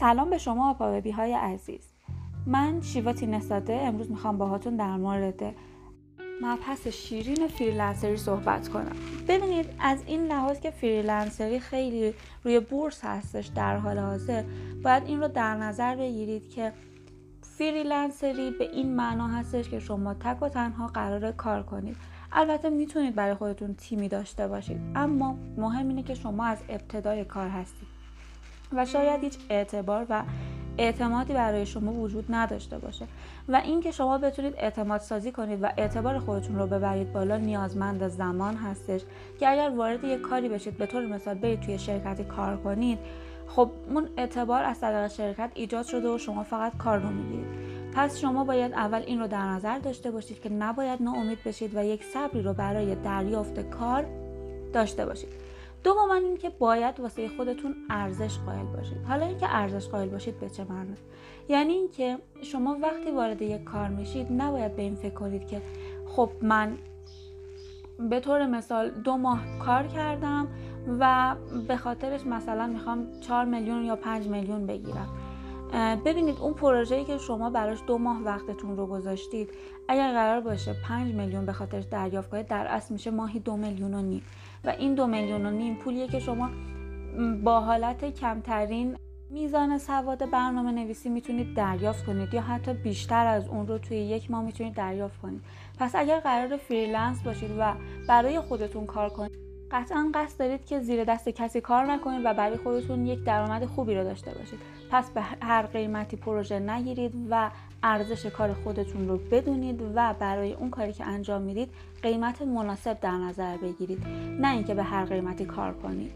سلام به شما آپاببی‌ های عزیز. من شیواتی نساده امروز می‌خوام باهاتون در مورد مبحث شیرین freelancer ی صحبت کنم. ببینید از این لحاظ که freelancer ی خیلی روی بورس هستش در حال حاضر باید این رو در نظر بگیرید که freelancer ی به این معنا هستش که شما تک و تنها قراره کار کنید. البته می‌تونید برای خودتون تیمی داشته باشید اما مهم اینه که شما از ابتدای کار هستید. و شاید هیچ اعتبار و اعتمادی برای شما وجود نداشته باشه. و اینکه شما بتونید اعتماد سازی کنید و اعتبار خودتون رو ببرید بالا نیازمند زمان هستش که اگر وارد یک کاری بشید به طور مثال برید توی شرکتی کار کنید خب اون اعتبار از طریق شرکت ایجاد شده و شما فقط کار رو می‌گیرید. پس شما باید اول این رو در نظر داشته باشید که نباید ناامید بشید و یک صبری رو برای دریافت کار داشته باشید. دوم این که باید واسه خودتون ارزش قائل باشید. حالا اینکه ارزش قائل باشید به چه معنی؟ یعنی اینکه شما وقتی وارد یک کار میشید نباید به این فکر کنید که خب من به طور مثال دو ماه کار کردم و به خاطرش مثلا می‌خوام 4 میلیون یا 5 میلیون بگیرم. ببینید اون پروژه‌ای که شما براش دو ماه وقتتون رو گذاشتید اگر قرار باشه 5 میلیون به خاطرش دریافت کنید در اصل میشه ماهی دو میلیون و نیم. و این دو میلیون و نیم پولیه که شما با حالت کمترین میزان سواد برنامه نویسی می‌تونید دریافت کنید یا حتی بیشتر از اون رو توی یک ماه می‌تونید دریافت کنید. پس اگر قراره freelance باشید و برای خودتون کار کنید قطعا قصد دارید که زیر دست کسی کار نکنید و برای خودتون یک درآمد خوبی رو داشته باشید. پس به هر قیمتی پروژه نگیرید و ارزش کار خودتون رو بدونید و برای اون کاری که انجام می‌دید قیمت مناسب در نظر بگیرید نه اینکه به هر قیمتی کار کنید.